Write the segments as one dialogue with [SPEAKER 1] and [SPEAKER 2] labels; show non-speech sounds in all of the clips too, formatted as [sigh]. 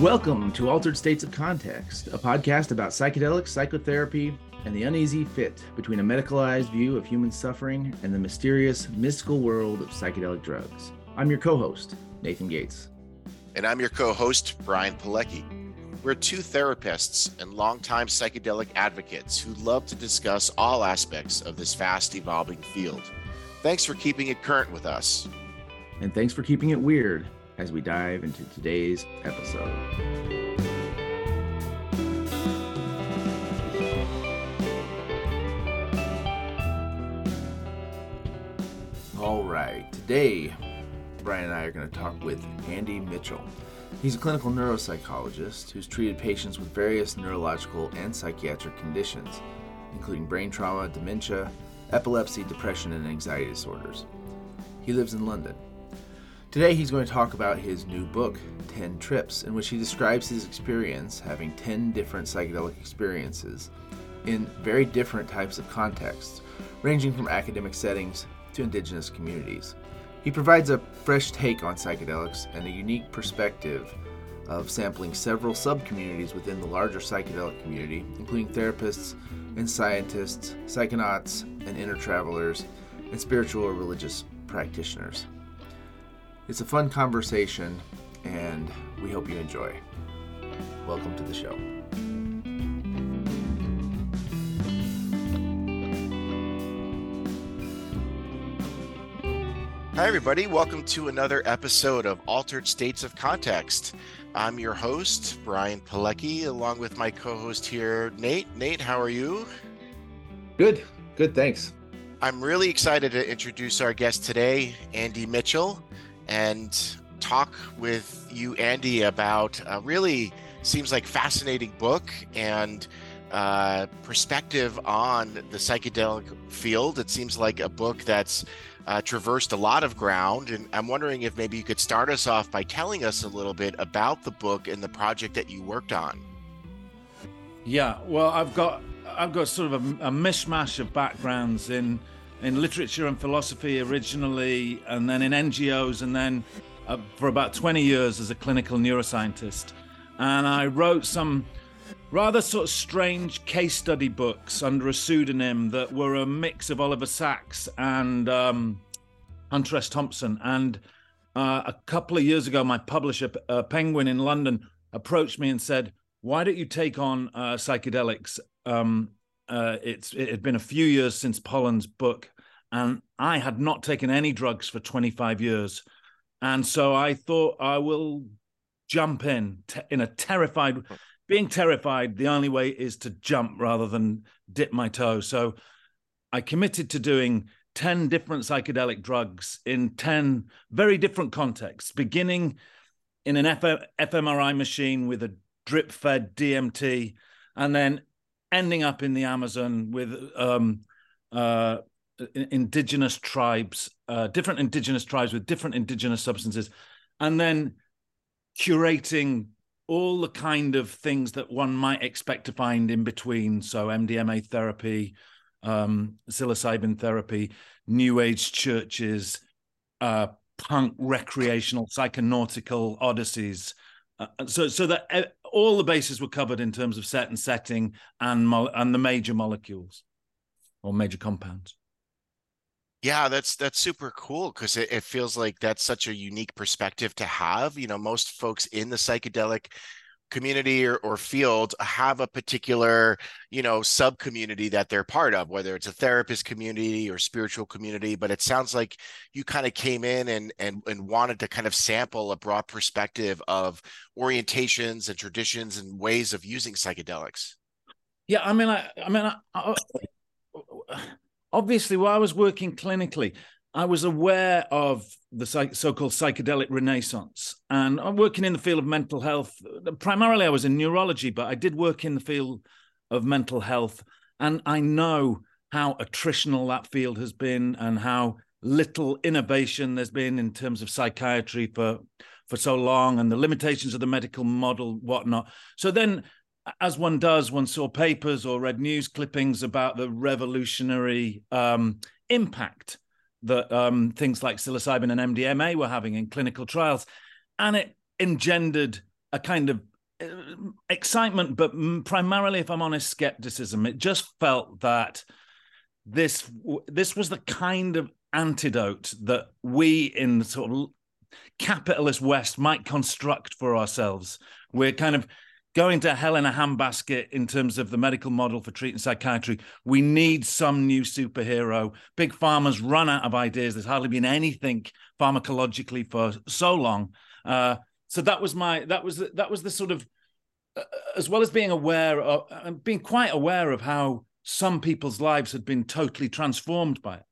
[SPEAKER 1] Welcome to Altered States of Context, a podcast about psychedelics, psychotherapy, and the uneasy fit between a medicalized view of human suffering and the mysterious, mystical world of psychedelic drugs. I'm your co host, Nathan Gates.
[SPEAKER 2] And I'm your co host, Brian Pilecki. We're two therapists and longtime psychedelic advocates who love to discuss all aspects of this fast evolving field. Thanks for keeping it current with us.
[SPEAKER 1] And thanks for keeping it weird as we dive into today's episode. All right, today Brian and I are going to talk with Andy Mitchell. He's a clinical neuropsychologist who's treated patients with various neurological and psychiatric conditions, including brain trauma, dementia, epilepsy, depression, and anxiety disorders. He lives in London. Today, he's going to talk about his new book, 10 Trips, in which he describes his experience having 10 different psychedelic experiences in very different types of contexts, ranging from academic settings to indigenous communities. He provides a fresh take on psychedelics and a unique perspective of sampling several sub communities within the larger psychedelic community, including therapists and scientists, psychonauts and inner travelers, and spiritual or religious practitioners. It's a fun conversation, and we hope you enjoy. Welcome to the show.
[SPEAKER 2] Hi, everybody. Welcome to another episode of Altered States of Context. I'm your host, Brian Pilecki, along with my co host here, Nate. Nate, how are you?
[SPEAKER 1] Good, good, thanks.
[SPEAKER 2] I'm really excited to introduce our guest today, Andy Mitchell, and talk with you, Andy, about a really seems like fascinating book and uh, perspective on the psychedelic field. It seems like a book that's uh, traversed a lot of ground. And I'm wondering if maybe you could start us off by telling us a little bit about the book and the project that you worked on.
[SPEAKER 3] Yeah, well, I've got I've got sort of a, a mishmash of backgrounds in in literature and philosophy originally, and then in NGOs, and then uh, for about 20 years as a clinical neuroscientist. And I wrote some rather sort of strange case study books under a pseudonym that were a mix of Oliver Sacks and um, Hunter S. Thompson. And uh, a couple of years ago, my publisher, uh, Penguin in London, approached me and said, "Why don't you take on uh, psychedelics?" Um, uh, it's it had been a few years since Pollan's book, and I had not taken any drugs for 25 years, and so I thought I will jump in in a terrified being terrified, the only way is to jump rather than dip my toe. So I committed to doing 10 different psychedelic drugs in 10 very different contexts, beginning in an F- fMRI machine with a drip fed DMT, and then ending up in the Amazon with um, uh, indigenous tribes, uh, different indigenous tribes with different indigenous substances, and then curating all the kind of things that one might expect to find in between. So MDMA therapy, um, psilocybin therapy, New Age churches, uh, punk recreational psychonautical odysseys. Uh, so, so that uh, all the bases were covered in terms of set and setting and mo- and the major molecules or major compounds.
[SPEAKER 2] Yeah, that's that's super cool because it, it feels like that's such a unique perspective to have. You know, most folks in the psychedelic community or, or field have a particular you know sub community that they're part of whether it's a therapist community or spiritual community but it sounds like you kind of came in and and, and wanted to kind of sample a broad perspective of orientations and traditions and ways of using psychedelics.
[SPEAKER 3] Yeah i mean i i mean I, I, obviously while I was working clinically, I was aware of the so-called psychedelic renaissance, and I'm working in the field of mental health. Primarily, I was in neurology, but I did work in the field of mental health, and I know how attritional that field has been, and how little innovation there's been in terms of psychiatry for for so long, and the limitations of the medical model, whatnot. So then as one does, one saw papers or read news clippings about the revolutionary um, impact that um, things like psilocybin and MDMA were having in clinical trials. And it engendered a kind of uh, excitement, but primarily, if I'm honest, skepticism. It just felt that this this was the kind of antidote that we in the sort of capitalist West might construct for ourselves. We're kind of going to hell in a handbasket in terms of the medical model for treating psychiatry. We need some new superhero. Big pharma's run out of ideas. There's hardly been anything pharmacologically for so long. Uh, so that was my that was that was the sort of uh, as well as being aware of uh, being quite aware of how some people's lives had been totally transformed by it.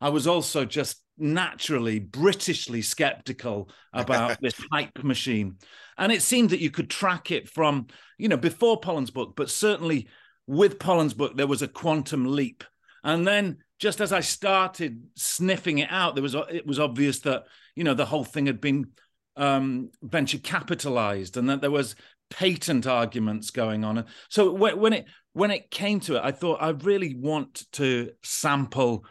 [SPEAKER 3] I was also just naturally Britishly skeptical about [laughs] this hype machine. And it seemed that you could track it from, you know, before Pollan's book, but certainly with Pollan's book, there was a quantum leap. And then just as I started sniffing it out, there was it was obvious that, you know, the whole thing had been um, venture capitalized and that there was patent arguments going on. So when it when it came to it, I thought I really want to sample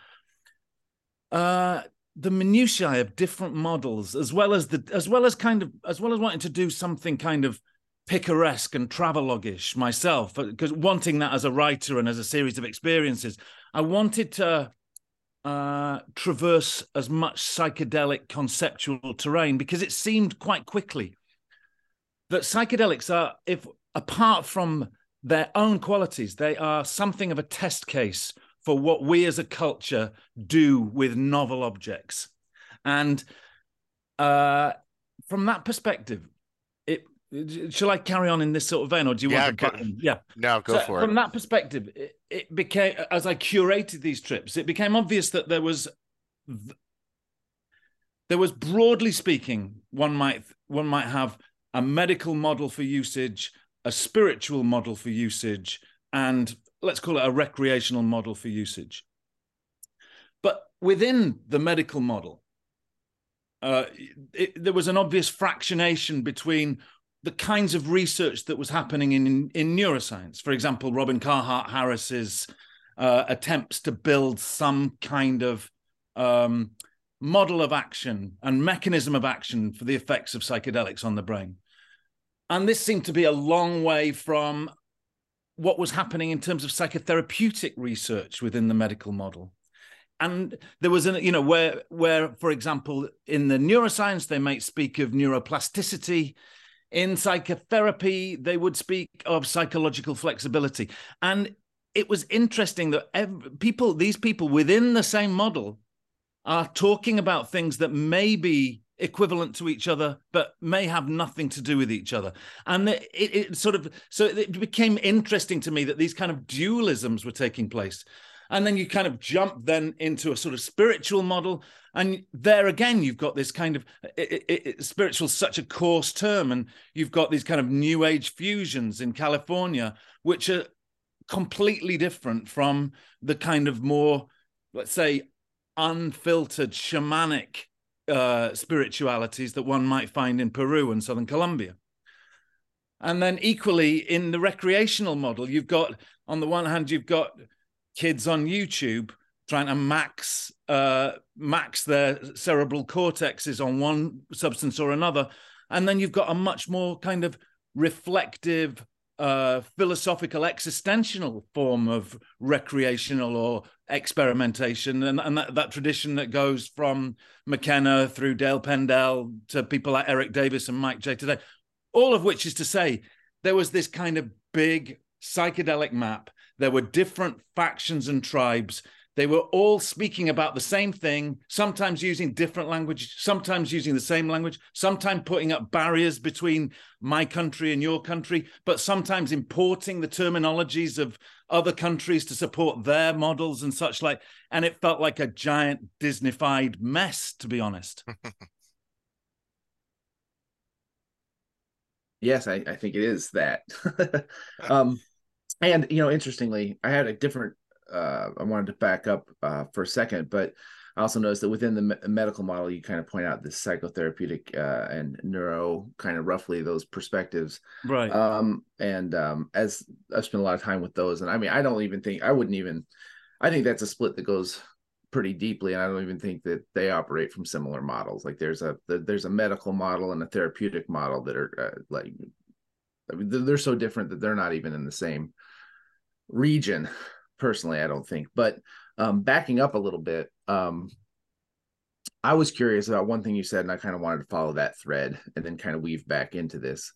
[SPEAKER 3] uh, the minutiae of different models, as well as the as well as kind of as well as wanting to do something kind of picaresque and travelogish myself, because wanting that as a writer and as a series of experiences, I wanted to uh, traverse as much psychedelic conceptual terrain because it seemed quite quickly that psychedelics are, if apart from their own qualities, they are something of a test case for what we as a culture do with novel objects. And uh, from that perspective, it shall I carry on in this sort of vein, or do you yeah, want to?
[SPEAKER 2] Yeah, no, go so for
[SPEAKER 3] it. From that perspective, it, it, became as I curated these trips, it became obvious that there was there was broadly speaking, one might one might have a medical model for usage, a spiritual model for usage, and let's call it a recreational model for usage. But within the medical model, uh, it, there was an obvious fractionation between the kinds of research that was happening in, in neuroscience. For example, Robin Carhart Harris's uh, attempts to build some kind of um, model of action and mechanism of action for the effects of psychedelics on the brain. And this seemed to be a long way from what was happening in terms of psychotherapeutic research within the medical model. And there was, an you know, where, where, for example, in the neuroscience, they might speak of neuroplasticity. In psychotherapy, they would speak of psychological flexibility. And it was interesting that people, these people within the same model, are talking about things that may be equivalent to each other, but may have nothing to do with each other. And it, it, sort of so it became interesting to me that these kind of dualisms were taking place. And then you kind of jump then into a sort of spiritual model. And there again, you've got this kind of it, spiritual, such a coarse term. And you've got these kind of new age fusions in California, which are completely different from the kind of more, let's say, unfiltered shamanic uh, spiritualities that one might find in Peru and Southern Colombia. And then equally in the recreational model, you've got on the one hand, you've got kids on YouTube trying to max uh, max their cerebral cortexes on one substance or another, and then you've got a much more kind of reflective uh, philosophical existential form of recreational or experimentation and, and that, that tradition that goes from McKenna through Dale Pendell to people like Eric Davis and Mike Jay today, all of which is to say there was this kind of big psychedelic map. There were different factions and tribes they were all speaking about the same thing, sometimes using different language, sometimes using the same language, sometimes putting up barriers between my country and your country, but sometimes importing the terminologies of other countries to support their models and such like. And it felt like a giant Disneyfied mess, to be honest. [laughs]
[SPEAKER 1] yes, I, I think it is that. [laughs] [laughs] um, and you know, interestingly, I had a different uh, I wanted to back up uh, for a second, but I also noticed that within the me- medical model, you kind of point out the psychotherapeutic uh, and neuro kind of roughly those perspectives.
[SPEAKER 3] Right.
[SPEAKER 1] Um, and um, as I've spent a lot of time with those, and I mean, I don't even think I wouldn't even. I think that's a split that goes pretty deeply, and I don't even think that they operate from similar models. Like there's a there's a medical model and a therapeutic model that are uh, like I mean, they're so different that they're not even in the same region. Personally, I don't think. But um, backing up a little bit, um, I was curious about one thing you said, and I kind of wanted to follow that thread and then kind of weave back into this.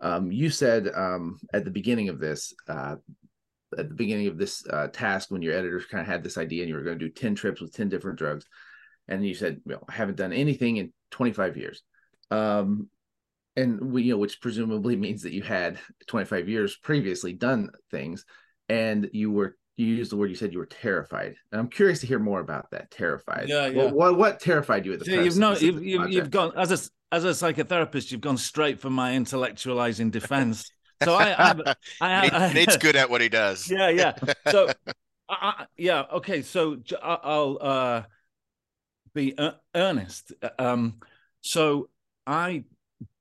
[SPEAKER 1] Um, you said um, at the beginning of this, uh, at the beginning of this uh, task, when your editors kind of had this idea and you were going to do 10 trips with 10 different drugs, and you said, you know, I haven't done anything in 25 years. Um, and we, you know, which presumably [laughs] means that you had 25 years previously done things and you were you used the word you said you were terrified. And i'm curious to hear more about that terrified.
[SPEAKER 3] Yeah, yeah.
[SPEAKER 1] What, what, what terrified you at the
[SPEAKER 3] so you've no you've, you've, you've, gone as a as a psychotherapist you've gone straight for my intellectualizing defense. So i i,
[SPEAKER 2] I, I nate's [laughs] good at what he does.
[SPEAKER 3] Yeah yeah. So [laughs] I, yeah okay. So i'll uh be uh, earnest. Um so i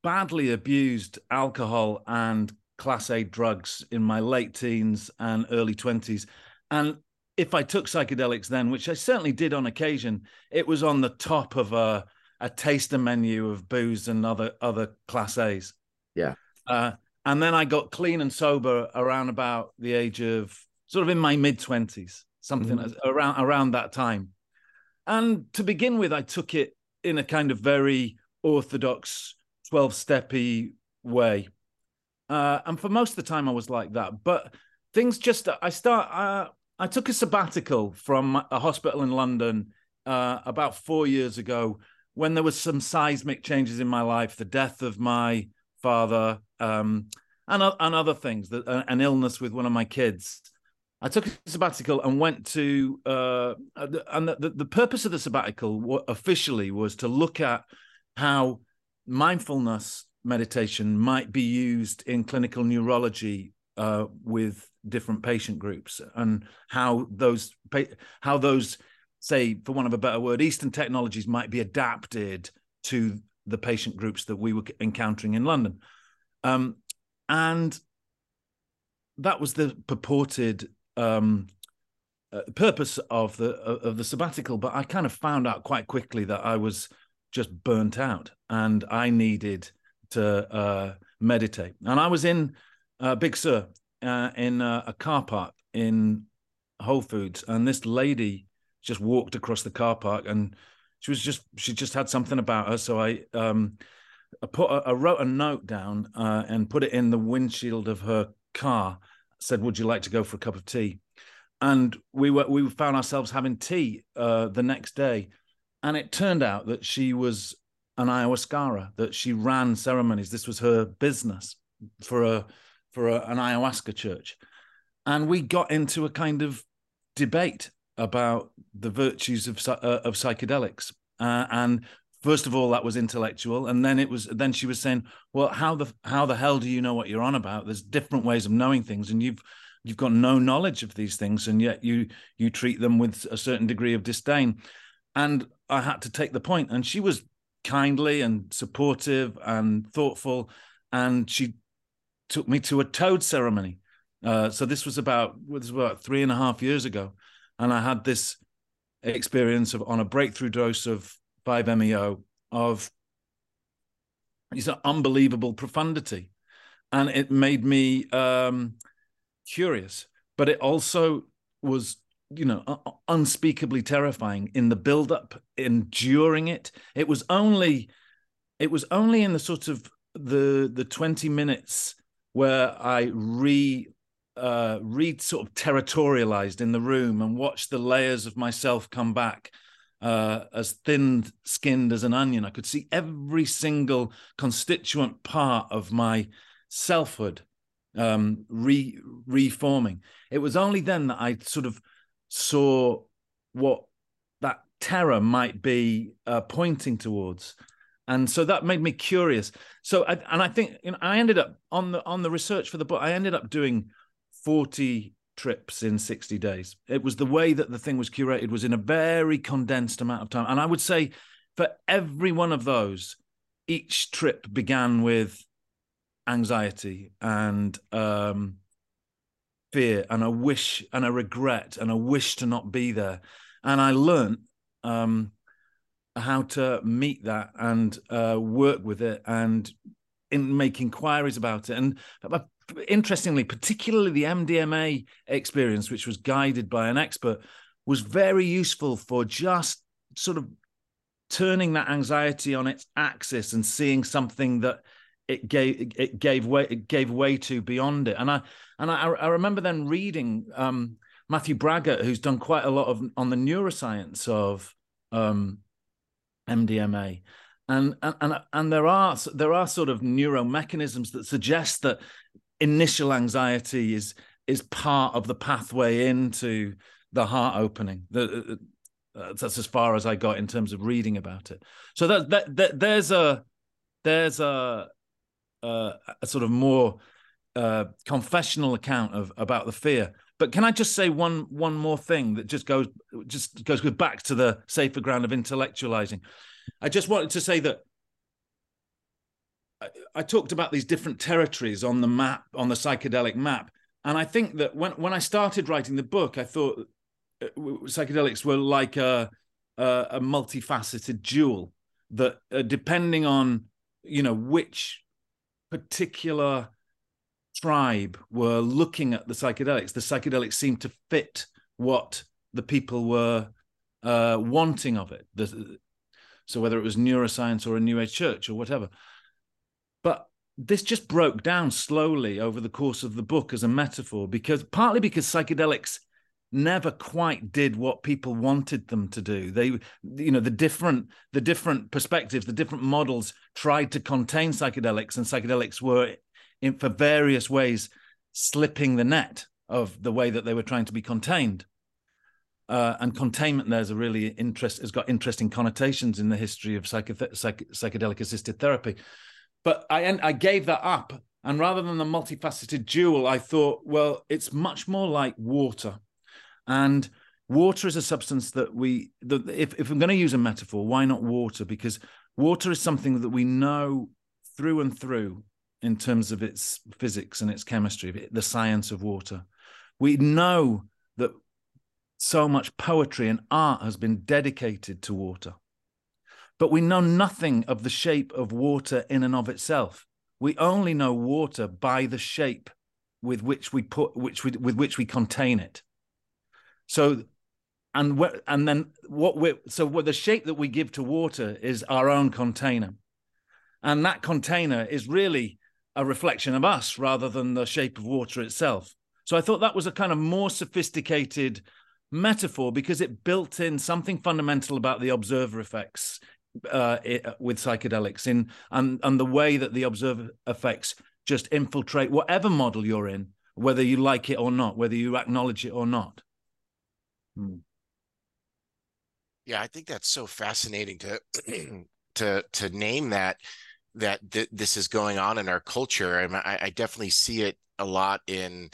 [SPEAKER 3] badly abused alcohol and class A drugs in my late teens and early 20s. And if I took psychedelics then, which I certainly did on occasion, it was on the top of a, a taster menu of booze and other other class A's.
[SPEAKER 1] Yeah.
[SPEAKER 3] Uh, and then I got clean and sober around about the age of sort of in my mid 20s, something mm-hmm. around around that time. And to begin with, I took it in a kind of very orthodox 12 steppy way. Uh, and for most of the time, I was like that. But things just, I start, uh, I took a sabbatical from a hospital in London uh, about four years ago when there was some seismic changes in my life, the death of my father, um, and, and other things, that, uh, an illness with one of my kids. I took a sabbatical and went to, uh, and the, the purpose of the sabbatical officially was to look at how mindfulness meditation might be used in clinical neurology uh, with different patient groups and how those how those say for one of a better word eastern technologies might be adapted to the patient groups that we were encountering in london um, and that was the purported um, uh, purpose of the of the sabbatical but i kind of found out quite quickly that i was just burnt out and i needed to uh, meditate. And I was in uh, Big Sur uh, in uh, a car park in Whole Foods, and this lady just walked across the car park, and she was just she just had something about her. So I um, I put I wrote a note down uh, and put it in the windshield of her car. Said, "Would you like to go for a cup of tea?" And we were we found ourselves having tea uh, the next day, and it turned out that she was an ayahuasca that she ran ceremonies. This was her business for a for a, an ayahuasca church, and we got into a kind of debate about the virtues of uh, of psychedelics. Uh, and first of all, that was intellectual, and then it was then she was saying, "Well, how the how the hell do you know what you're on about? There's different ways of knowing things, and you've." You've got no knowledge of these things, and yet you you treat them with a certain degree of disdain. And I had to take the point, and she was kindly and supportive and thoughtful. And she took me to a toad ceremony. Uh, so this was about this was about three and a half years ago, and I had this experience of on a breakthrough dose of five meo of these unbelievable profundity, and it made me um, curious. But it also was you know unspeakably terrifying in the build up enduring it it was only it was only in the sort of the the 20 minutes where i re uh re sort of territorialized in the room and watched the layers of myself come back uh as thin skinned as an onion. I could see every single constituent part of my selfhood um re reforming. It was only then that i sort of saw what that terror might be uh, pointing towards and so that made me curious. So I, and i think you know, i ended up on the on the research for the book i ended up doing 40 trips in 60 days. It was the way that the thing was curated was in a very condensed amount of time. And i would say for every one of those each trip began with anxiety and um fear and a wish and a regret and a wish to not be there. and I learned um, how to meet that and uh, work with it and in make inquiries about it. And uh, interestingly, particularly the MDMA experience, which was guided by an expert, was very useful for just sort of turning that anxiety on its axis and seeing something that it gave it gave way it gave way to beyond it. And I and I, I remember then reading um, Matthew Baggott, who's done quite a lot of on the neuroscience of um, MDMA, and and and there are there are sort of neuromechanisms that suggest that initial anxiety is is part of the pathway into the heart opening. The, that's as far as I got in terms of reading about it. So that that, that there's a there's a, a, a sort of more uh, confessional account of about the fear. But can I just say one one more thing that just goes just goes back to the safer ground of intellectualizing? I just wanted to say that I, I talked about these different territories on the map, on the psychedelic map. And I think that when, when I started writing the book, I thought uh, psychedelics were like a, a, a multifaceted jewel that, uh, depending on you know which particular tribe were looking at the psychedelics, the psychedelics seemed to fit what the people were uh, wanting of it. The, so whether it was neuroscience or a new age church or whatever. But this just broke down slowly over the course of the book as a metaphor because partly because psychedelics never quite did what people wanted them to do they you know the different the different perspectives the different models tried to contain psychedelics and psychedelics were in for various ways slipping the net of the way that they were trying to be contained uh, and containment there's a really interest has got interesting connotations in the history of psych- psychedelic assisted therapy. But I I gave that up, and rather than the multifaceted jewel, I thought, well, it's much more like water, and water is a substance that we. The, if if I'm going to use a metaphor, why not water? Because water is something that we know through and through in terms of its physics and its chemistry, the science of water. We know that so much poetry and art has been dedicated to water. But we know nothing of the shape of water in and of itself. We only know water by the shape with which we put which we, with which we contain it. So and and then what we so what the shape that we give to water is our own container. And that container is really a reflection of us rather than the shape of water itself. So I thought that was a kind of more sophisticated metaphor because it built in something fundamental about the observer effects uh, it, with psychedelics in and and the way that the observer effects just infiltrate whatever model you're in, whether you like it or not, whether you acknowledge it or not.
[SPEAKER 2] Hmm. Yeah, I think that's so fascinating to [clears throat] to to name that that th- this is going on in our culture. I, I definitely see it a lot in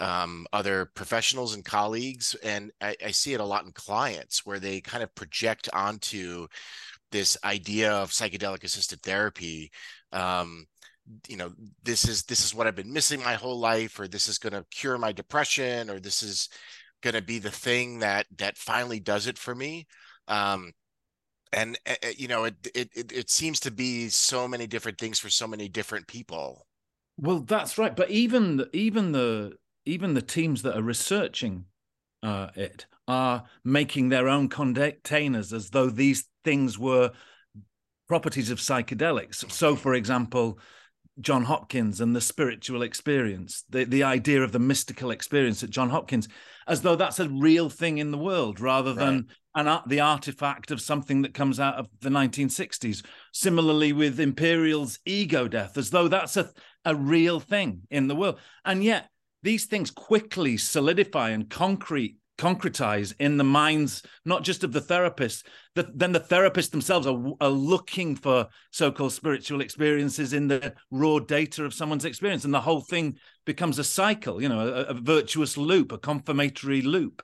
[SPEAKER 2] um, other professionals and colleagues, and I, I see it a lot in clients where they kind of project onto this idea of psychedelic assisted therapy um, you know this is this is what i've been missing my whole life or this is going to cure my depression or this is going to be the thing that that finally does it for me um, and uh, you know it, it it seems to be so many different things for so many different people
[SPEAKER 3] well that's right but even even the even the teams that are researching uh, it are making their own containers as though these things were properties of psychedelics. So, for example, John Hopkins and the spiritual experience, the, the idea of the mystical experience at John Hopkins, as though that's a real thing in the world rather than right. An the artifact of something that comes out of the 1960s. Similarly, with Imperial's ego death, as though that's a, a real thing in the world. And yet, these things quickly solidify and concrete concretize in the minds not just of the therapist that then the therapists themselves are, are looking for so-called spiritual experiences in the raw data of someone's experience and the whole thing becomes a cycle you know a, a virtuous loop a confirmatory loop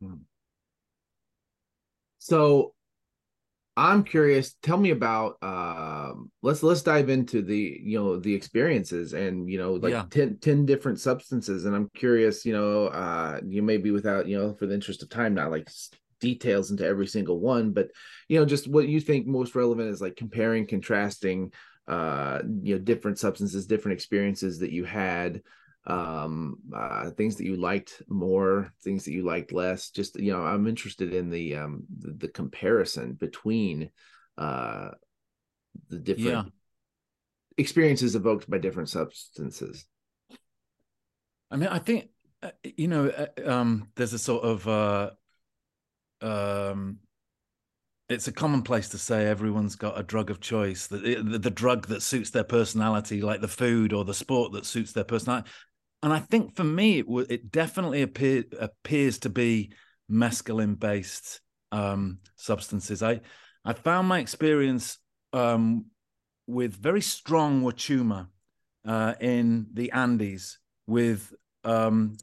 [SPEAKER 1] hmm. So I'm curious. Tell me about. Um, let's let's dive into the you know the experiences and you know like yeah. 10, 10 different substances. And I'm curious. You know, uh, you may be without you know for the interest of time, not like details into every single one but you know just what you think most relevant is like comparing contrasting uh you know different substances different experiences that you had um uh things that you liked more things that you liked less just you know i'm interested in the um the, the comparison between uh the different yeah. experiences evoked by different substances
[SPEAKER 3] i mean i think uh, you know uh, um there's a sort of uh um it's a commonplace to say everyone's got a drug of choice the, the, the drug that suits their personality like the food or the sport that suits their personality and I think for me, it w- it definitely appear, appears to be mescaline based um, substances. I I found my experience um, with very strong wachuma uh, in the Andes with um,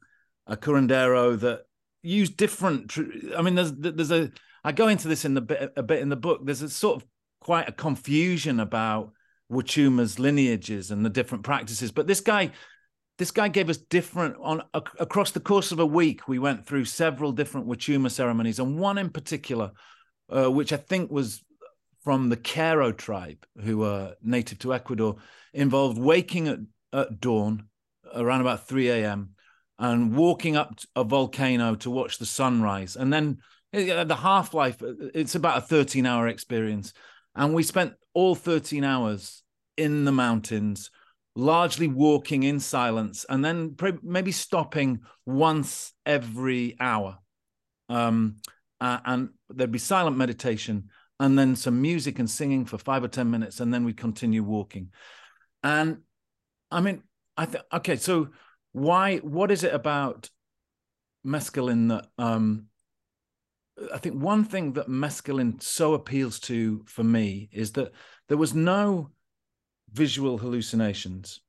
[SPEAKER 3] a curandero that used different. I mean, there's there's a. I go into this in the bit a bit in the book. There's a sort of quite a confusion about wachuma's lineages and the different practices, but this guy this guy gave us different on across the course of a week we went through several different wachuma ceremonies and one in particular uh, which i think was from the Caro tribe who are native to ecuador involved waking at, at dawn around about 3 a.m and walking up a volcano to watch the sunrise. And then the half-life it's about a 13 hour experience. And we spent all 13 hours in the mountains largely walking in silence and then maybe stopping once every hour. Um, uh, and there'd be silent meditation and then some music and singing for five or 10 minutes, and then we'd continue walking. And I mean, I think, okay, so why, what is it about mescaline that, um, I think one thing that mescaline so appeals to for me is that there was no visual hallucinations.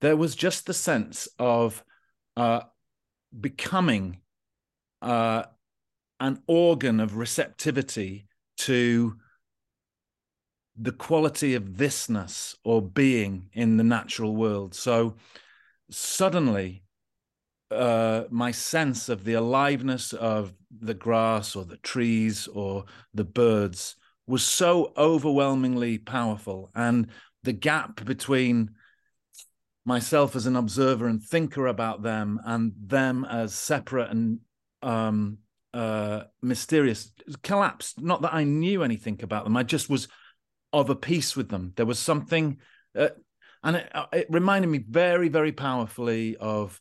[SPEAKER 3] There was just the sense of uh, becoming uh, an organ of receptivity to the quality of thisness or being in the natural world. So suddenly, uh, my sense of the aliveness of the grass or the trees or the birds was so overwhelmingly powerful. And the gap between myself as an observer and thinker about them and them as separate and um, uh, mysterious collapsed. Not that I knew anything about them, I just was of a piece with them. There was something, uh, and it, uh, it, reminded me very, very powerfully of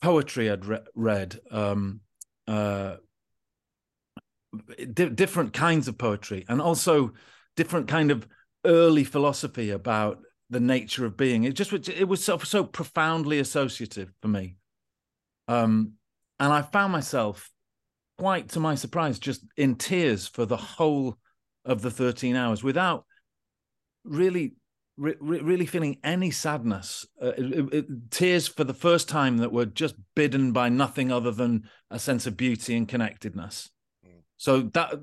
[SPEAKER 3] poetry I'd re- read. Um, uh, di- different kinds of poetry, and also different kind of early philosophy about the nature of being. It just it was so, so profoundly associative for me. Um, and I found myself quite to my surprise just in tears for the whole of the 13 hours without really re- really feeling any sadness uh, it, it, tears for the first time that were just bidden by nothing other than a sense of beauty and connectedness mm. so that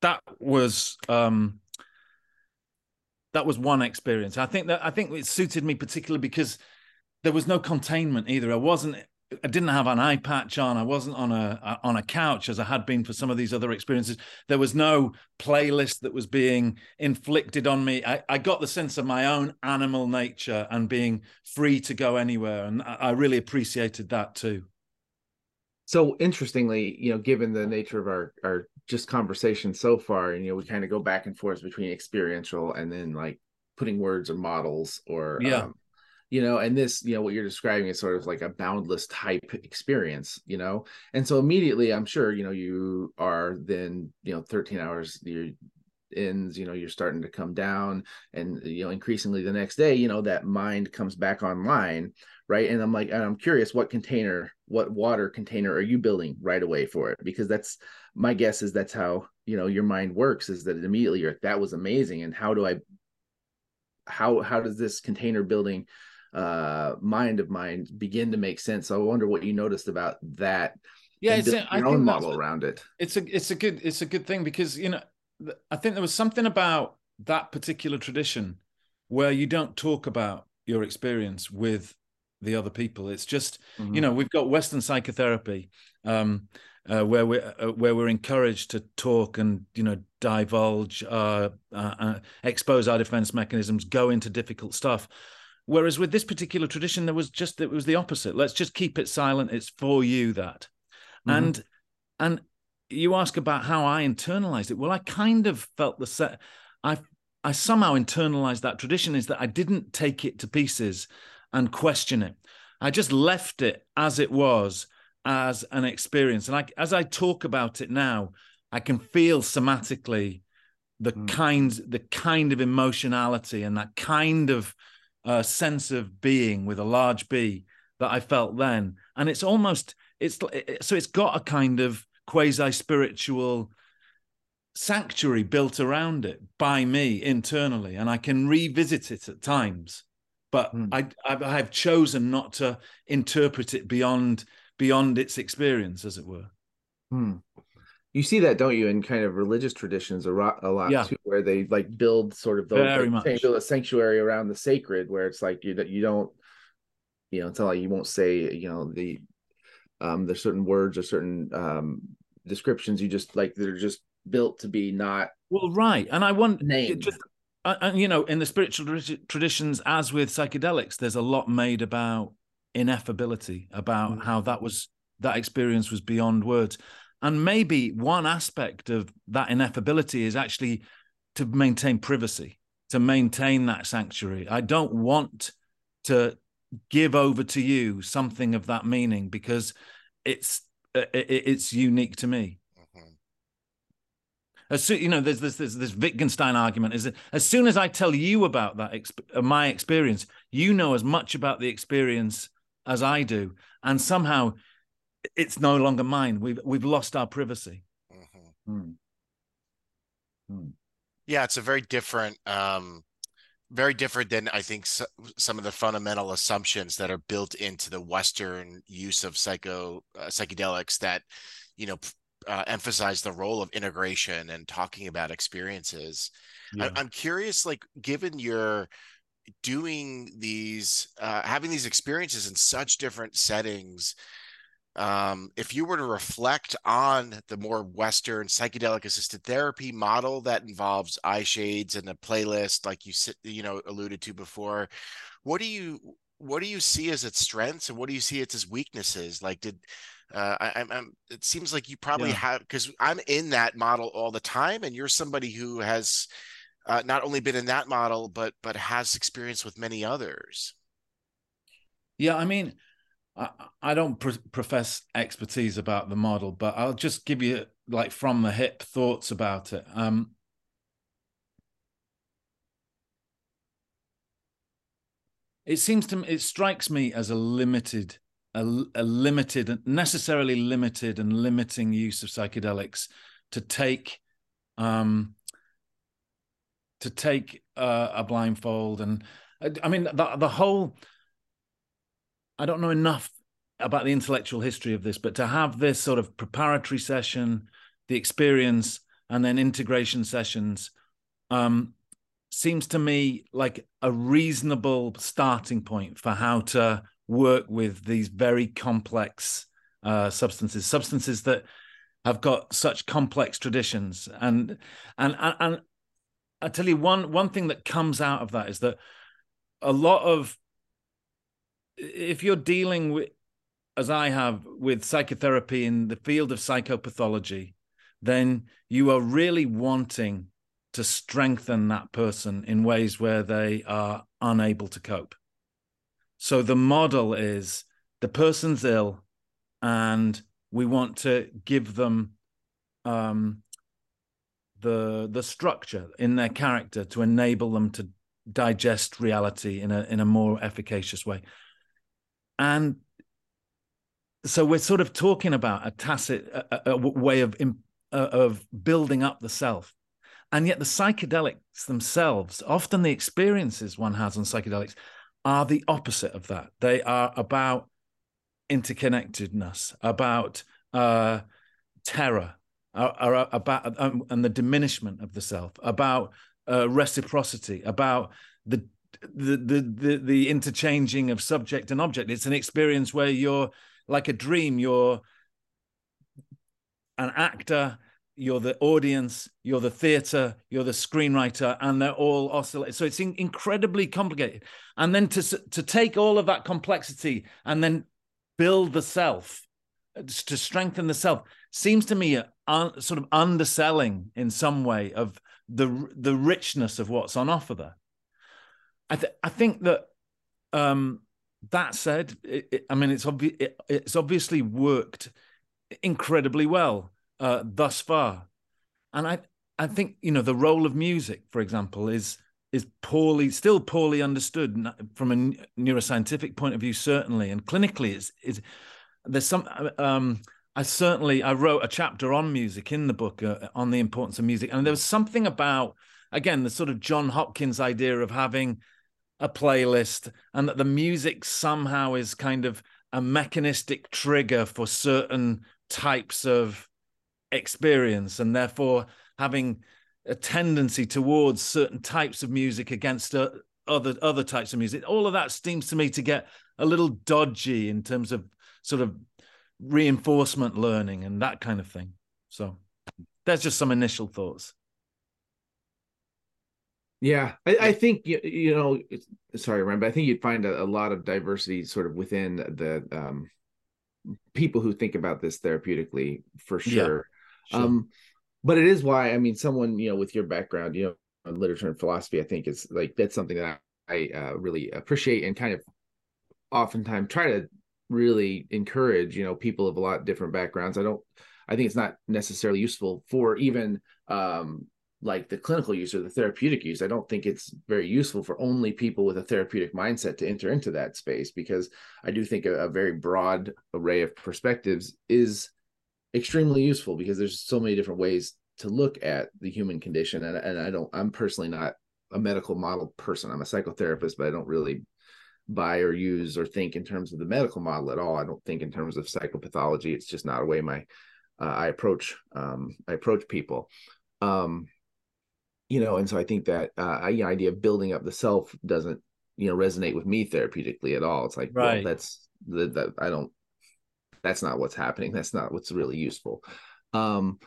[SPEAKER 3] that was um that was one experience. I think that I think it suited me particularly because there was no containment either. I wasn't I didn't have an eye patch on. I wasn't on a on a couch as I had been for some of these other experiences. There was no playlist that was being inflicted on me. I, I got the sense of my own animal nature and being free to go anywhere, and I, I really appreciated that too.
[SPEAKER 1] So interestingly, you know, given the nature of our our just conversation so far and you know we kind of go back and forth between experiential and then like putting words or models or
[SPEAKER 3] yeah. um,
[SPEAKER 1] you know and this you know what you're describing is sort of like a boundless type experience you know? And so immediately i'm sure you know you are then you know 13 hours you're ends you know you're starting to come down and you know increasingly the next day you know that mind comes back online right? And i'm like and i'm curious what container what water container are you building right away for it? Because that's my guess is that's how you know your mind works is that immediately you're that was amazing. And how do i how how does this container building uh mind of mine begin to make sense? So i wonder what you noticed about that
[SPEAKER 3] yeah it's a,
[SPEAKER 1] your own model around it.
[SPEAKER 3] It's a it's a good it's a good thing because you know I think there was something about that particular tradition where you don't talk about your experience with the other people. It's just mm-hmm. you know we've got Western psychotherapy um, uh, where we uh, where we're encouraged to talk and you know divulge, uh, uh, uh, expose our defense mechanisms, go into difficult stuff. Whereas with this particular tradition, there was just it was the opposite. Let's just keep it silent. It's for you that, mm-hmm. and and you ask about how I internalized it. Well, I kind of felt the set. I I somehow internalized that tradition is that I didn't take it to pieces and question it. I just left it as it was as an experience. And I, as I talk about it now, I can feel somatically the mm. kind the kind of emotionality and that kind of uh, sense of being with a large B that I felt then. And it's almost it's so it's got a kind of quasi spiritual sanctuary built around it by me internally, and I can revisit it at times. But mm. I I have chosen not to interpret it beyond beyond its experience, as it were.
[SPEAKER 1] Hmm. You see that, don't you, in kind of religious traditions a lot, a lot yeah. too, where they like build sort of the
[SPEAKER 3] like,
[SPEAKER 1] build a sanctuary around the sacred, where it's like you you don't, you know, until like you won't say, you know, the um there's certain words or certain um descriptions you just like they're just built to be not
[SPEAKER 3] well right and i want
[SPEAKER 1] named.
[SPEAKER 3] just and you know in the spiritual traditions as with psychedelics there's a lot made about ineffability about mm. how that was that experience was beyond words and maybe one aspect of that ineffability is actually to maintain privacy to maintain that sanctuary i don't want to give over to you something of that meaning because it's it's unique to me. As soon you know there's this this, this wittgenstein argument is that as soon as i tell you about that exp- my experience you know as much about the experience as I do, and somehow it's no longer mine. We've we've lost our privacy. Mm-hmm. Mm.
[SPEAKER 2] Mm. Yeah, it's a very different, um, very different than I think so, some of the fundamental assumptions that are built into the Western use of psycho uh, psychedelics that you know uh, emphasize the role of integration and talking about experiences. Yeah. I, I'm curious, like given your doing these uh, having these experiences in such different settings um, if you were to reflect on the more western psychedelic assisted therapy model that involves eye shades and a playlist like you you know alluded to before what do you what do you see as its strengths and what do you see as its weaknesses like did uh, I, am it seems like you probably yeah. have because I'm in that model all the time, and you're somebody who has uh, not only been in that model but but has experience with many others
[SPEAKER 3] yeah i mean i, I don't pr- profess expertise about the model but i'll just give you like from the hip thoughts about it um it seems to me it strikes me as a limited a, a limited necessarily limited and limiting use of psychedelics to take um to take uh, a blindfold and I mean the the whole I don't know enough about the intellectual history of this, but to have this sort of preparatory session, the experience, and then integration sessions um, seems to me like a reasonable starting point for how to work with these very complex uh, substances, substances that have got such complex traditions, and and and I tell you one one thing that comes out of that is that a lot of if you're dealing with as I have with psychotherapy in the field of psychopathology, then you are really wanting to strengthen that person in ways where they are unable to cope. So the model is the person's ill, and we want to give them um, the the structure in their character to enable them to digest reality in a in a more efficacious way. And so we're sort of talking about a tacit a, a way of uh, of building up the self. And yet the psychedelics themselves often the experiences one has on psychedelics are the opposite of that they are about interconnectedness about uh, terror are, are about um, and the diminishment of the self, about uh, reciprocity, about the the, the the the interchanging of subject and object. It's an experience where you're like a dream. You're an actor. You're the audience. You're the theater. You're the screenwriter, and they're all oscillating. So it's in, incredibly complicated. And then to to take all of that complexity and then build the self to strengthen the self seems to me un, sort of underselling in some way of the the richness of what's on offer there. I th- I think that um, that said, it, it, I mean it's obvi- it, it's obviously worked incredibly well uh, thus far, and I I think you know the role of music, for example, is is poorly still poorly understood from a neuroscientific point of view, certainly, and clinically, it's, it's there's some um, I certainly I wrote a chapter on music in the book uh, on the importance of music, and there was something about again the sort of John Hopkins idea of having a playlist and that the music somehow is kind of a mechanistic trigger for certain types of experience, and therefore having a tendency towards certain types of music against uh, other other types of music. All of that seems to me to get a little dodgy in terms of sort of reinforcement learning and that kind of thing. So that's just some initial thoughts.
[SPEAKER 1] Yeah, I, I think you, you know. Sorry, Ryan, but I think you'd find a, a, lot of diversity sort of within the um, people who think about this therapeutically for sure. Sure. Um, but it is why I mean, someone you know with your background, you know, literature and philosophy, I think is like that's something that I, I uh, really appreciate and kind of oftentimes try to really encourage you know people of a lot different backgrounds i don't i think it's not necessarily useful for even um like the clinical use or the therapeutic use i don't think it's very useful for only people with a therapeutic mindset to enter into that space because i do think a, a very broad array of perspectives is extremely useful because there's so many different ways to look at the human condition and, and i don't i'm personally not a medical model person i'm a psychotherapist but i don't really buy or use or think in terms of the medical model at all. I don't think in terms of psychopathology. It's just not a way my uh, I approach um, I approach people. Um, you know, and so I think that uh, the idea of building up the self doesn't you know resonate with me therapeutically at all. It's like, right. well, that's that, that I don't. That's not what's happening. That's not what's really useful. Um,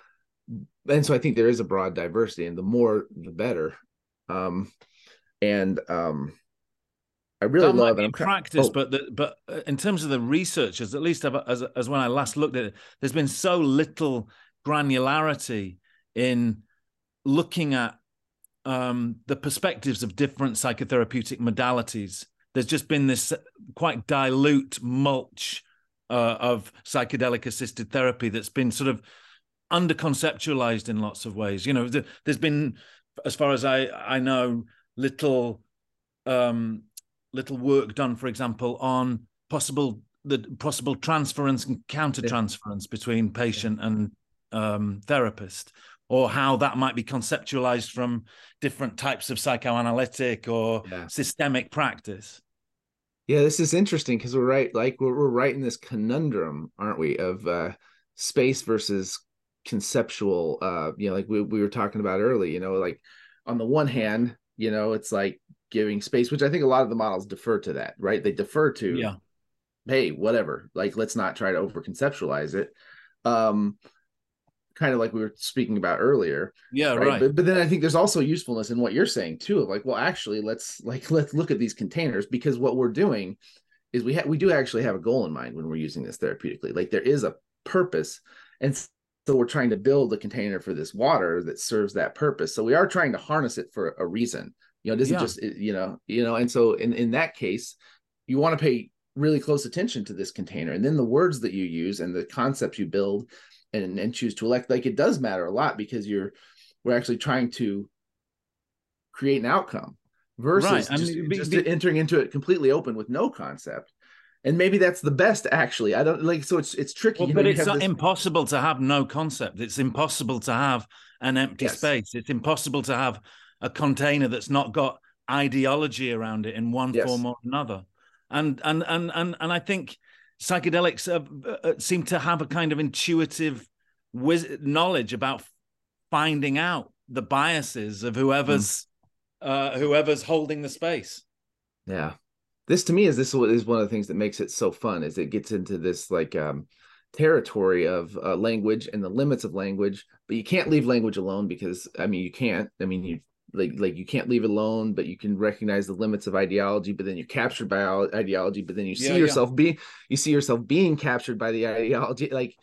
[SPEAKER 1] and so I think there is a broad diversity, and the more the better. Um, and um, I really that love
[SPEAKER 3] it. In practice, oh. but the, but uh, in terms of the researchers, at least as as when I last looked at it, there's been so little granularity in looking at um, the perspectives of different psychotherapeutic modalities. There's just been this quite dilute mulch uh, of psychedelic assisted therapy that's been sort of under conceptualized in lots of ways. You know, there's been, as far as I I know, little um, little work done, for example, on possible the possible transference and countertransference between patient and um, therapist, or how that might be conceptualized from different types of psychoanalytic or yeah. systemic practice.
[SPEAKER 1] Yeah, this is interesting because we're right, like we're, we're right in this conundrum, aren't we, of uh, space versus conceptual. Uh, you know, like we we were talking about early. You know, like on the one hand, you know, it's like giving space, which I think a lot of the models defer to that, right? They defer to,
[SPEAKER 3] yeah,
[SPEAKER 1] hey, whatever. Like, let's not try to over conceptualize it. Um, kind of like we were speaking about earlier.
[SPEAKER 3] Yeah, right. right.
[SPEAKER 1] But, but then I think there's also usefulness in what you're saying too. Of like, well, actually, let's like [laughs] let's look at these containers because what we're doing is we have we do actually have a goal in mind when we're using this therapeutically. Like there is a purpose, and so we're trying to build a container for this water that serves that purpose. So we are trying to harness it for a reason. You know, it isn't yeah. just you know, you know, and so in in that case, you want to pay really close attention to this container, and then the words that you use and the concepts you build, and and choose to elect. Like it does matter a lot because you're we're actually trying to create an outcome versus right. just, mean, just be, entering into it completely open with no concept and maybe that's the best actually i don't like so it's it's tricky
[SPEAKER 3] well, but know, it's this... impossible to have no concept it's impossible to have an empty yes. space it's impossible to have a container that's not got ideology around it in one yes. form or another. And and and and and I think psychedelics uh, uh, seem to have a kind of intuitive wiz- knowledge about finding out the biases of whoever's mm. uh, whoever's holding the space.
[SPEAKER 1] Yeah. This to me is this is one of the things that makes it so fun is it gets into this like um territory of uh, language and the limits of language, but you can't leave language alone because I mean you can't. I mean you like like you can't leave it alone, but you can recognize the limits of ideology. But then you're captured by ideology. But then you see yeah, yourself yeah. being you see yourself being captured by the ideology. Like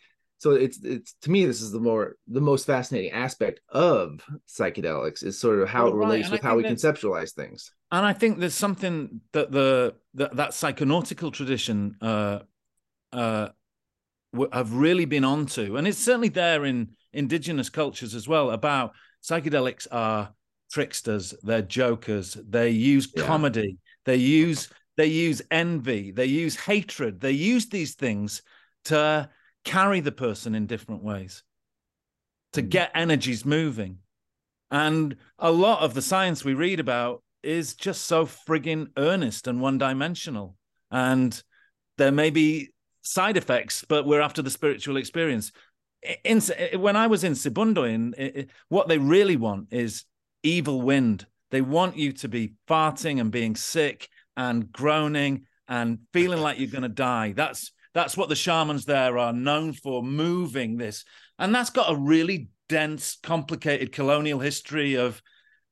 [SPEAKER 1] so, it's it's to me this is the more the most fascinating aspect of psychedelics is sort of how well, it relates right. with how we conceptualize things.
[SPEAKER 3] And I think there's something that the that, that psychonautical tradition uh, uh, have really been onto, and it's certainly there in indigenous cultures as well. About psychedelics are tricksters, they're jokers, they use yeah. comedy, they use they use envy, they use hatred, they use these things to carry the person in different ways, to mm. get energies moving. And a lot of the science we read about is just so frigging earnest and one dimensional. And there may be side effects, but we're after the spiritual experience. In, when I was in Sibundoy, in, what they really want is evil wind. They want you to be farting and being sick and groaning and feeling like you're going to die. That's that's what the shamans there are known for, moving this, and that's got a really dense, complicated colonial history of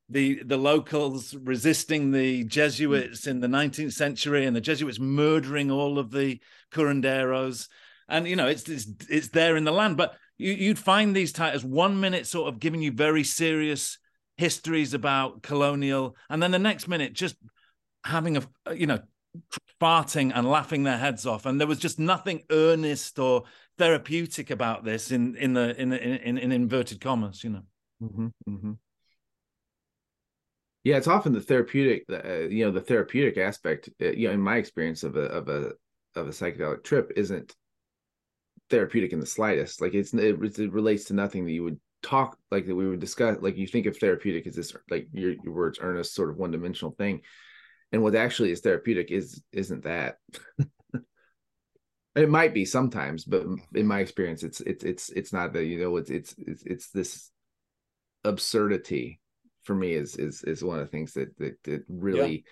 [SPEAKER 3] the the locals resisting the Jesuits in the 19th century, and the Jesuits murdering all of the curanderos. And you know, it's it's, it's there in the land, but you, you'd find these taitas one minute sort of giving you very serious histories about colonial, and then the next minute just having a you know farting and laughing their heads off, and there was just nothing earnest or therapeutic about this in in the in in, in inverted commas, you know.
[SPEAKER 1] Mm-hmm, mm-hmm. Yeah, it's often the therapeutic, uh, you know, the therapeutic aspect. Uh, you know, in my experience of a of a of a psychedelic trip, isn't therapeutic in the slightest. Like it's it, it relates to nothing that you would talk like that we would discuss like you think of therapeutic as this like your, your words earnest sort of one-dimensional thing. And what actually is therapeutic is isn't that. It might be sometimes but in my experience it's it's it's it's not that you know it's it's it's, it's this absurdity for me is is is one of the things that that, that really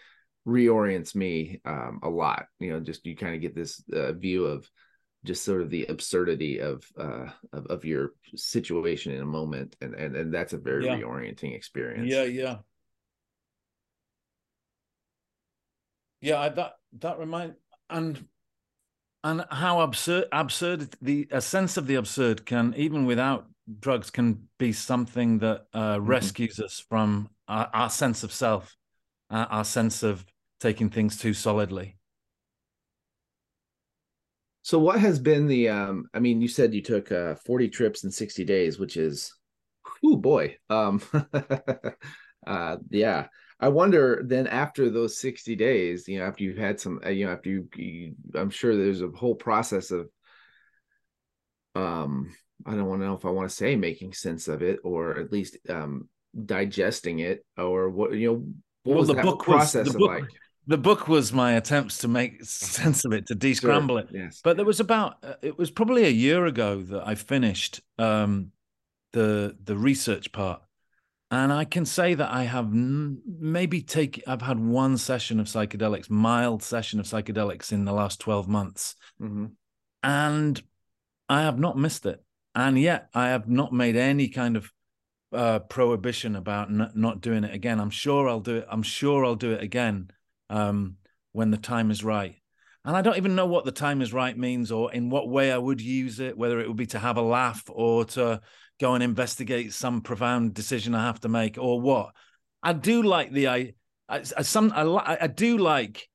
[SPEAKER 1] yeah. reorients me um a lot. You know just you kind of get this uh, view of just sort of the absurdity of uh of, of your situation in a moment and and, and that's a very yeah. reorienting experience
[SPEAKER 3] yeah yeah yeah I, that that remind and and how absurd absurd the a sense of the absurd can even without drugs can be something that uh, mm-hmm. rescues us from our, our, sense of self uh, our sense of taking things too solidly
[SPEAKER 1] so what has been the um I mean you said you took uh 40 trips in 60 days which is oh boy. Um [laughs] uh yeah. I wonder then after those 60 days you know after you've had some uh, you know after you, you I'm sure there's a whole process of um I don't want to know if I want to say making sense of it or at least um digesting it or what you know what well, was the book process was, the book, like
[SPEAKER 3] the book was my attempts to make [laughs] sense of it, to descramble sure. it.
[SPEAKER 1] Yes.
[SPEAKER 3] But there was about uh, it was probably a year ago that I finished um, the the research part, and I can say that I have n- maybe take I've had one session of psychedelics, mild session of psychedelics in the last twelve months, mm-hmm. and I have not missed it, and yet I have not made any kind of uh, prohibition about n- not doing it again. I'm sure I'll do it. I'm sure I'll do it again um, when the time is right. And I don't even know what the time is right means or in what way I would use it, whether it would be to have a laugh or to go and investigate some profound decision I have to make or what. I do like the I, I, I some I, I do like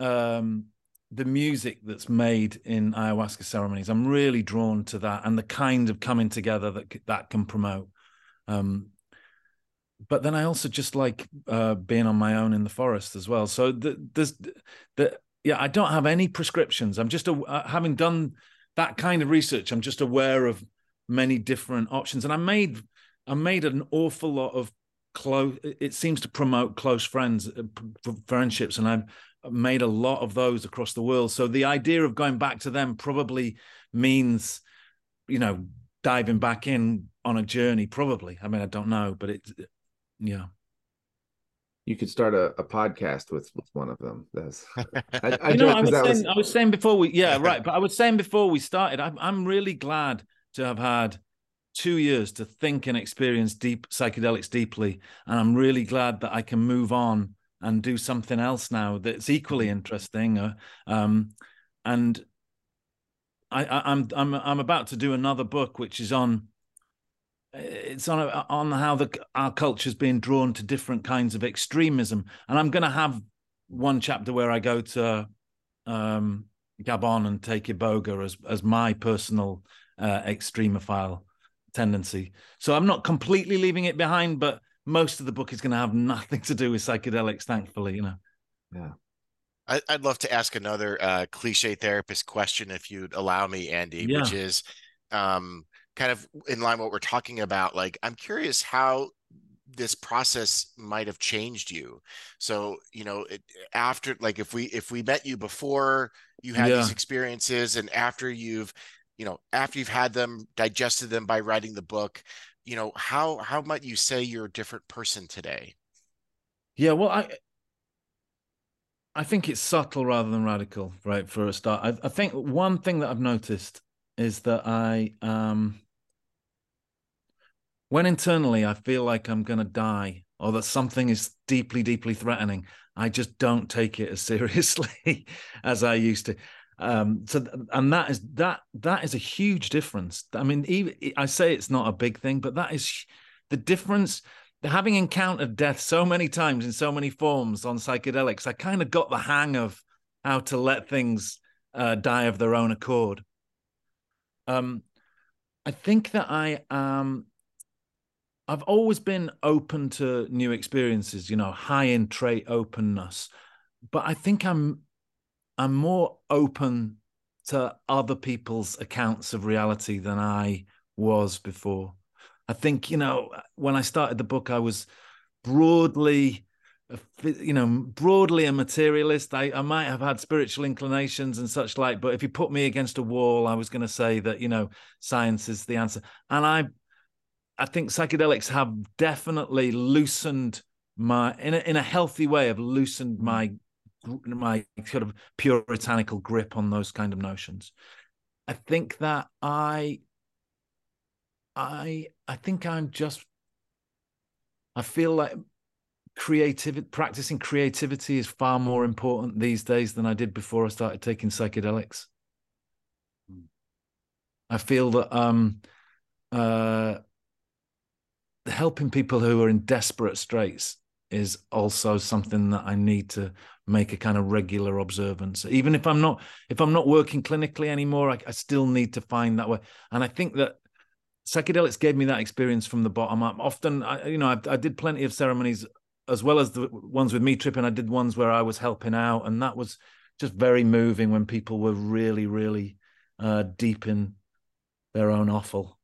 [SPEAKER 3] um the music that's made in ayahuasca ceremonies. I'm really drawn to that and the kind of coming together that that can promote. Um, but then I also just like uh, being on my own in the forest as well. So the, there's the yeah, I don't have any prescriptions. I'm just a, uh, having done that kind of research. I'm just aware of many different options, and I made I made an awful lot of close. It seems to promote close friends, uh, friendships, and I've made a lot of those across the world. So the idea of going back to them probably means, you know, diving back in on a journey. Probably. I mean, I don't know, but it yeah.
[SPEAKER 1] you could start a, a podcast with with one of them. That's [laughs]
[SPEAKER 3] I, I, you know, I was, saying, was... I was saying before we yeah right, but I was saying before we started, I'm I'm really glad to have had two years to think and experience deep psychedelics deeply, and I'm really glad that I can move on and do something else now that's equally interesting. Uh, um, and I, I, I'm I'm I'm about to do another book which is on it's on on how the our culture's being drawn to different kinds of extremism, and I'm going to have one chapter where I go to um, Gabon and take Iboga as as my personal uh, extremophile tendency. So I'm not completely leaving it behind, but most of the book is going to have nothing to do with psychedelics, thankfully. You know.
[SPEAKER 1] Yeah.
[SPEAKER 2] I'd love to ask another uh, cliche therapist question, if you'd allow me, Andy, yeah. which is, um, kind of in line what we're talking about like i'm curious how this process might have changed you. So you know it, after like if we if we met you before you had yeah. these experiences and after you've you know after you've had them digested them by writing the book you know how how might you say you're a different person today?
[SPEAKER 3] Yeah well i i think it's subtle rather than radical right for a start. I, I think one thing that i've noticed is that i um when internally I feel like I'm going to die or that something is deeply, deeply threatening, I just don't take it as seriously [laughs] as I used to. Um, so, and that is that that is a huge difference. I mean, even I say it's not a big thing, but that is the difference. Having encountered death so many times in so many forms on psychedelics, I kind of got the hang of how to let things uh, die of their own accord. Um, I think that I am I've always been open to new experiences, you know, high in trait openness. But I think I'm I'm more open to other people's accounts of reality than I was before. I think, you know, when I started the book, I was broadly you know broadly a materialist I, I might have had spiritual inclinations and such like but if you put me against a wall i was going to say that you know science is the answer and i I think psychedelics have definitely loosened my in a, in a healthy way have loosened my my sort of puritanical grip on those kind of notions. I think that I I I think I'm just I feel like creativity practicing creativity is far more important these days than I did before I started taking psychedelics. Hmm. I feel that um uh helping people who are in desperate straits is also something that I need to make a kind of regular observance. Even if I'm not if I'm not working clinically anymore, I, I still need to find that way. And I think that psychedelics gave me that experience from the bottom up. Often, I, you know, I, I did plenty of ceremonies as well as the ones with me tripping. I did ones where I was helping out, and that was just very moving when people were really, really uh, deep in their own offal.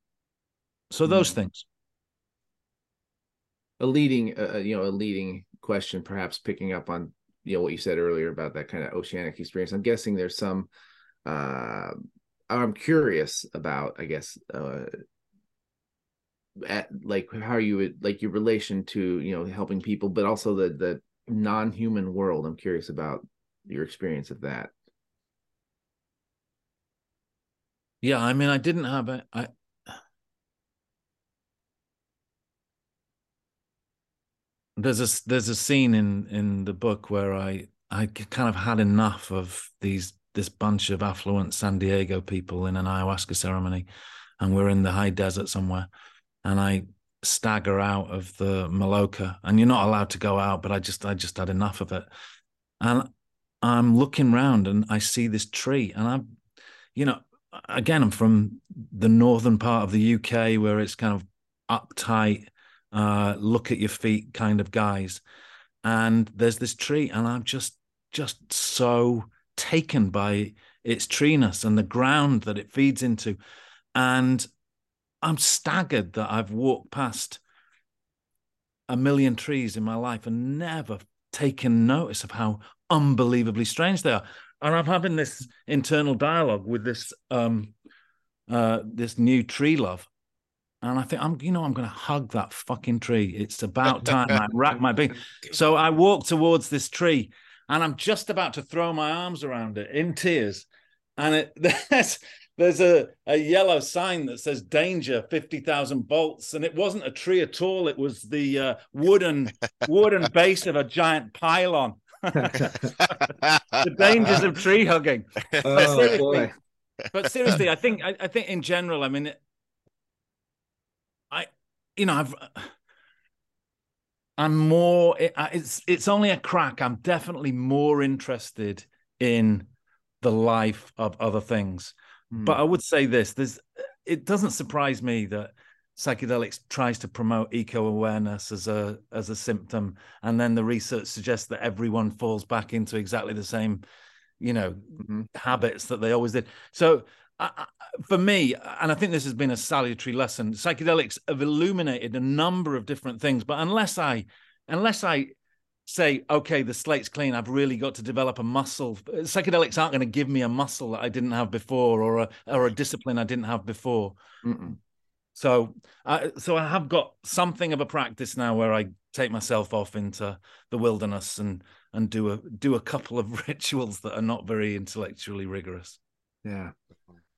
[SPEAKER 3] So those mm. things
[SPEAKER 1] a leading uh, uh, you know a leading question perhaps picking up on you know what you said earlier about that kind of oceanic experience. I'm guessing there's some uh i'm curious about i guess uh at like how you would like your relation to you know helping people but also the the non-human world. I'm curious about your experience of that.
[SPEAKER 3] Yeah i mean i didn't have a i there's a there's a scene in in the book where I I kind of had enough of these this bunch of affluent San Diego people in an ayahuasca ceremony, and we're in the high desert somewhere, and I stagger out of the Maloka, and you're not allowed to go out, but I just I just had enough of it, and I'm looking around and I see this tree, and I'm, you know, again I'm from the northern part of the UK where it's kind of uptight uh, look at your feet kind of guys. And there's this tree, and I'm just just so taken by its treeness and the ground that it feeds into. And I'm staggered that I've walked past a million trees in my life and never taken notice of how unbelievably strange they are. And I'm having this internal dialogue with this um uh this new tree love And I think I'm, you know, I'm going to hug that fucking tree. It's about [laughs] time I wrap my being. So I walk towards this tree, and I'm just about to throw my arms around it in tears, and it [laughs] there's there's a, a yellow sign that says danger 50,000 volts and it wasn't a tree at all. It was the uh, wooden [laughs] wooden base of a giant pylon. The dangers of tree hugging.
[SPEAKER 1] Oh,
[SPEAKER 3] seriously, but seriously I think I, I think in general I mean you know I've I'm more it's it's only a crack I'm definitely more interested in the life of other things but I would say this: there's it doesn't surprise me that psychedelics tries to promote eco awareness as a as a symptom, and then the research suggests that everyone falls back into exactly the same, you know, mm-hmm. habits that they always did. So. For me, and I think this has been a salutary lesson, psychedelics have illuminated a number of different things. But unless I, unless I say, okay, the slate's clean. I've really got to develop a muscle. Psychedelics aren't going to give me a muscle that I didn't have before, or a or a discipline I didn't have before. Mm-mm. So, I, so I have got something of a practice now where I take myself off into the wilderness and and do a do a couple of [laughs] rituals that are not very intellectually rigorous.
[SPEAKER 1] Yeah,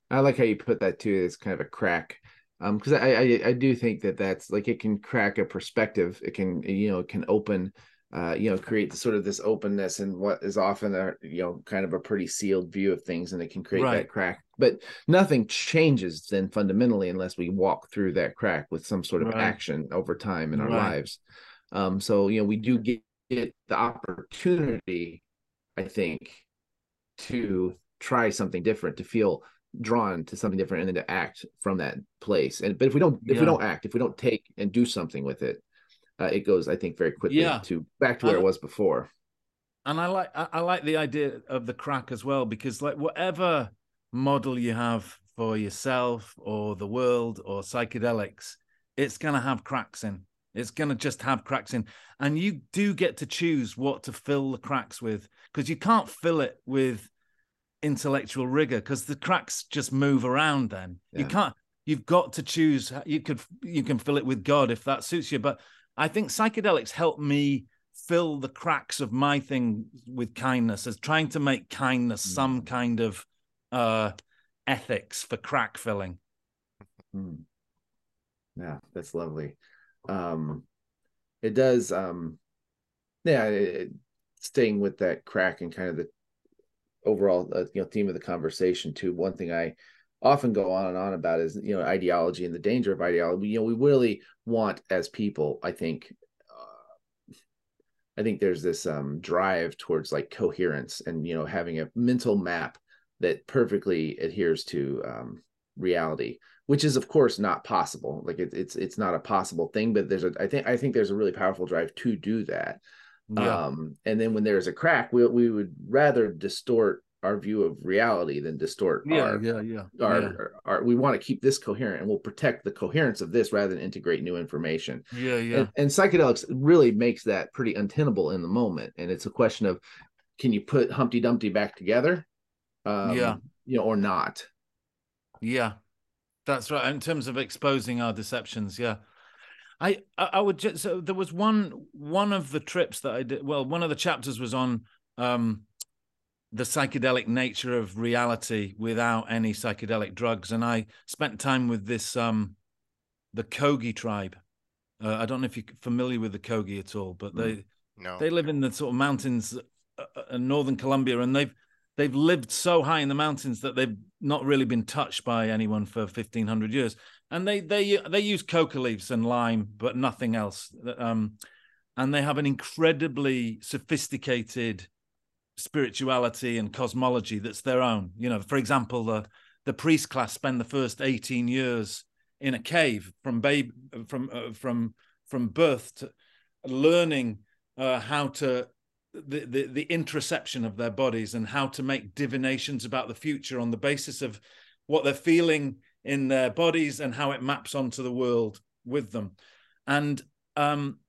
[SPEAKER 1] I like how you put that too. It's kind of a crack um, because I, I I do think that that's like it can crack a perspective. It can you know it can open uh, you know, create the sort of this openness and what is often a you know kind of a pretty sealed view of things, and it can create right. that crack. But nothing changes then fundamentally unless we walk through that crack with some sort of right. action over time in our right. lives. Um, so you know, we do get, get the opportunity, I think, to try something different, to feel drawn to something different, and then to act from that place. And but if we don't, if yeah. we don't act, if we don't take and do something with it, uh, it goes, I think, very quickly yeah. to back to where it was before.
[SPEAKER 3] And I like I, I like the idea of the crack as well because like whatever model you have for yourself or the world or psychedelics, it's gonna have cracks in. It's gonna just have cracks in, and you do get to choose what to fill the cracks with because you can't fill it with intellectual rigor because the cracks just move around. Then yeah. you can't. You've got to choose. You could you can fill it with God if that suits you, but I think psychedelics help me fill the cracks of my thing with kindness as trying to make kindness mm. some kind of uh ethics for crack filling.
[SPEAKER 1] Mm. Yeah, that's lovely. Um it does um yeah, it, staying with that crack and kind of the overall uh, you know theme of the conversation too. One thing I often go on and on about is you know ideology and the danger of ideology. You know we really want as people i think uh, i think there's this um drive towards like coherence and you know having a mental map that perfectly adheres to um reality which is of course not possible. Like it, it's it's not a possible thing but there's a i think i think there's a really powerful drive to do that yeah. um and then when there's a crack we, we would rather distort our view of reality than distort
[SPEAKER 3] yeah,
[SPEAKER 1] our
[SPEAKER 3] yeah yeah
[SPEAKER 1] our,
[SPEAKER 3] yeah.
[SPEAKER 1] Our, our, we want to keep this coherent and we'll protect the coherence of this rather than integrate new information.
[SPEAKER 3] Yeah yeah.
[SPEAKER 1] And, and psychedelics really makes that pretty untenable in the moment. And it's a question of can you put humpty dumpty back together? Um,
[SPEAKER 3] yeah.
[SPEAKER 1] you know or not.
[SPEAKER 3] Yeah. That's right. In terms of exposing our deceptions yeah I, I would just so there was one one of the trips that I did well one of the chapters was on um the psychedelic nature of reality without any psychedelic drugs. And I spent time with this um the Kogi tribe. Uh, I don't know if you're familiar with the Kogi at all, but they mm,
[SPEAKER 2] no.
[SPEAKER 3] they live in the sort of mountains uh, uh, in northern Colombia, and they've they've lived so high in the mountains that they've not really been touched by anyone for fifteen hundred years. And they they they use coca leaves and lime, but nothing else. Um, and they have an incredibly sophisticated spirituality and cosmology that's their own. You know, for example, the the priest class spend the first 18 years in a cave from babe from uh, from from birth to learning uh, how to the, the the interoception of their bodies and how to make divinations about the future on the basis of what they're feeling in their bodies and how it maps onto the world with them. And um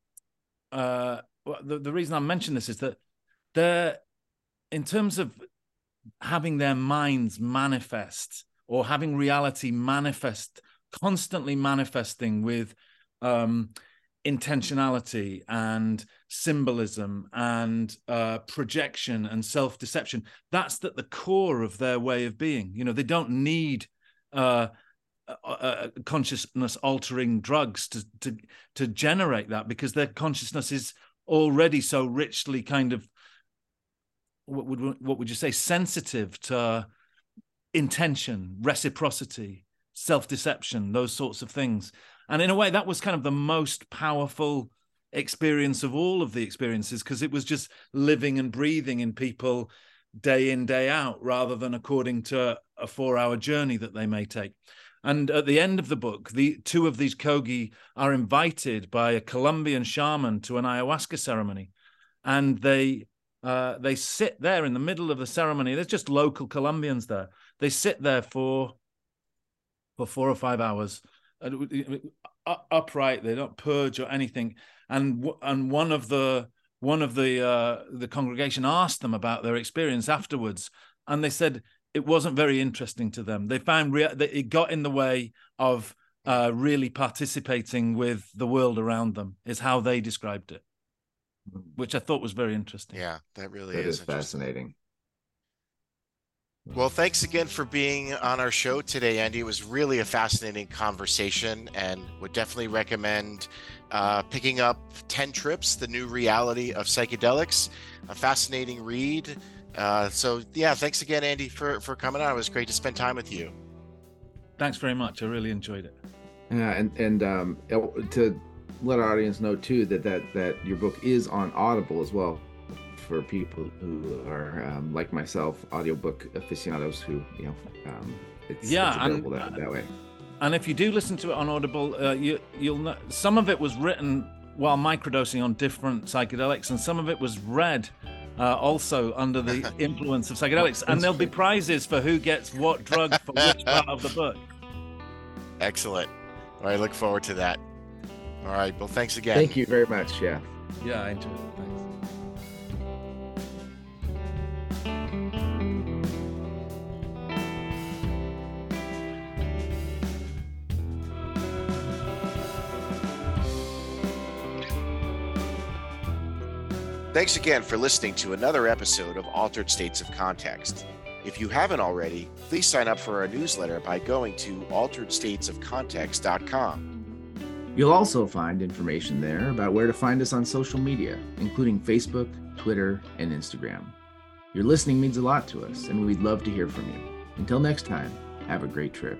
[SPEAKER 3] uh the, the reason i mention this is that they're in terms of having their minds manifest or having reality manifest constantly manifesting with um, intentionality and symbolism and uh, projection and self-deception. That's at the core of their way of being. You know, they don't need uh, uh, consciousness altering drugs to to to generate that because their consciousness is already so richly kind of what would what would you say sensitive to intention reciprocity self-deception those sorts of things and in a way that was kind of the most powerful experience of all of the experiences because it was just living and breathing in people day in day out rather than according to a 4 hour journey that they may take and at the end of the book, the two of these Kogi are invited by a Colombian shaman to an ayahuasca ceremony, and they uh, they sit there in the middle of the ceremony. There's just local Colombians there. They sit there for for four or five hours, upright. They don't purge or anything. And and one of the one of the uh, the congregation asked them about their experience afterwards, and they said it wasn't very interesting to them. They found rea- that it got in the way of uh, really participating with the world around them. Is how they described it, hmm. which I thought was very interesting.
[SPEAKER 2] Yeah, that really
[SPEAKER 1] that
[SPEAKER 2] is,
[SPEAKER 1] is fascinating.
[SPEAKER 2] Well, thanks again for being on our show today, Andy. It was really a fascinating conversation, and would definitely recommend uh, picking up 10 Trips, the new reality of psychedelics. A fascinating read. Uh, so yeah, thanks again, Andy, for for coming on. It was great to spend time with you.
[SPEAKER 3] Thanks very much. I really enjoyed it.
[SPEAKER 1] Yeah, and and um, to let our audience know too that that that your book is on Audible as well for people who are um, like myself, audiobook aficionados who you know um, it's,
[SPEAKER 3] yeah,
[SPEAKER 1] it's available and, that, that way.
[SPEAKER 3] And if you do listen to it on Audible, uh, you you'll know some of it was written while microdosing on different psychedelics, and some of it was read uh, also under the [laughs] influence of psychedelics. And there'll be prizes for who gets what drug for which part of the book.
[SPEAKER 2] Excellent. All right, look forward to that. All right. Well, thanks again.
[SPEAKER 1] Thank you very much. Yeah.
[SPEAKER 3] Yeah, I enjoyed it.
[SPEAKER 2] Thanks again for listening to another episode of Altered States of Context. If you haven't already, please sign up for our newsletter by going to alteredstatesofcontext.com.
[SPEAKER 1] You'll also find information there about where to find us on social media, including Facebook, Twitter, and Instagram. Your listening means a lot to us, and we'd love to hear from you. Until next time, have a great trip.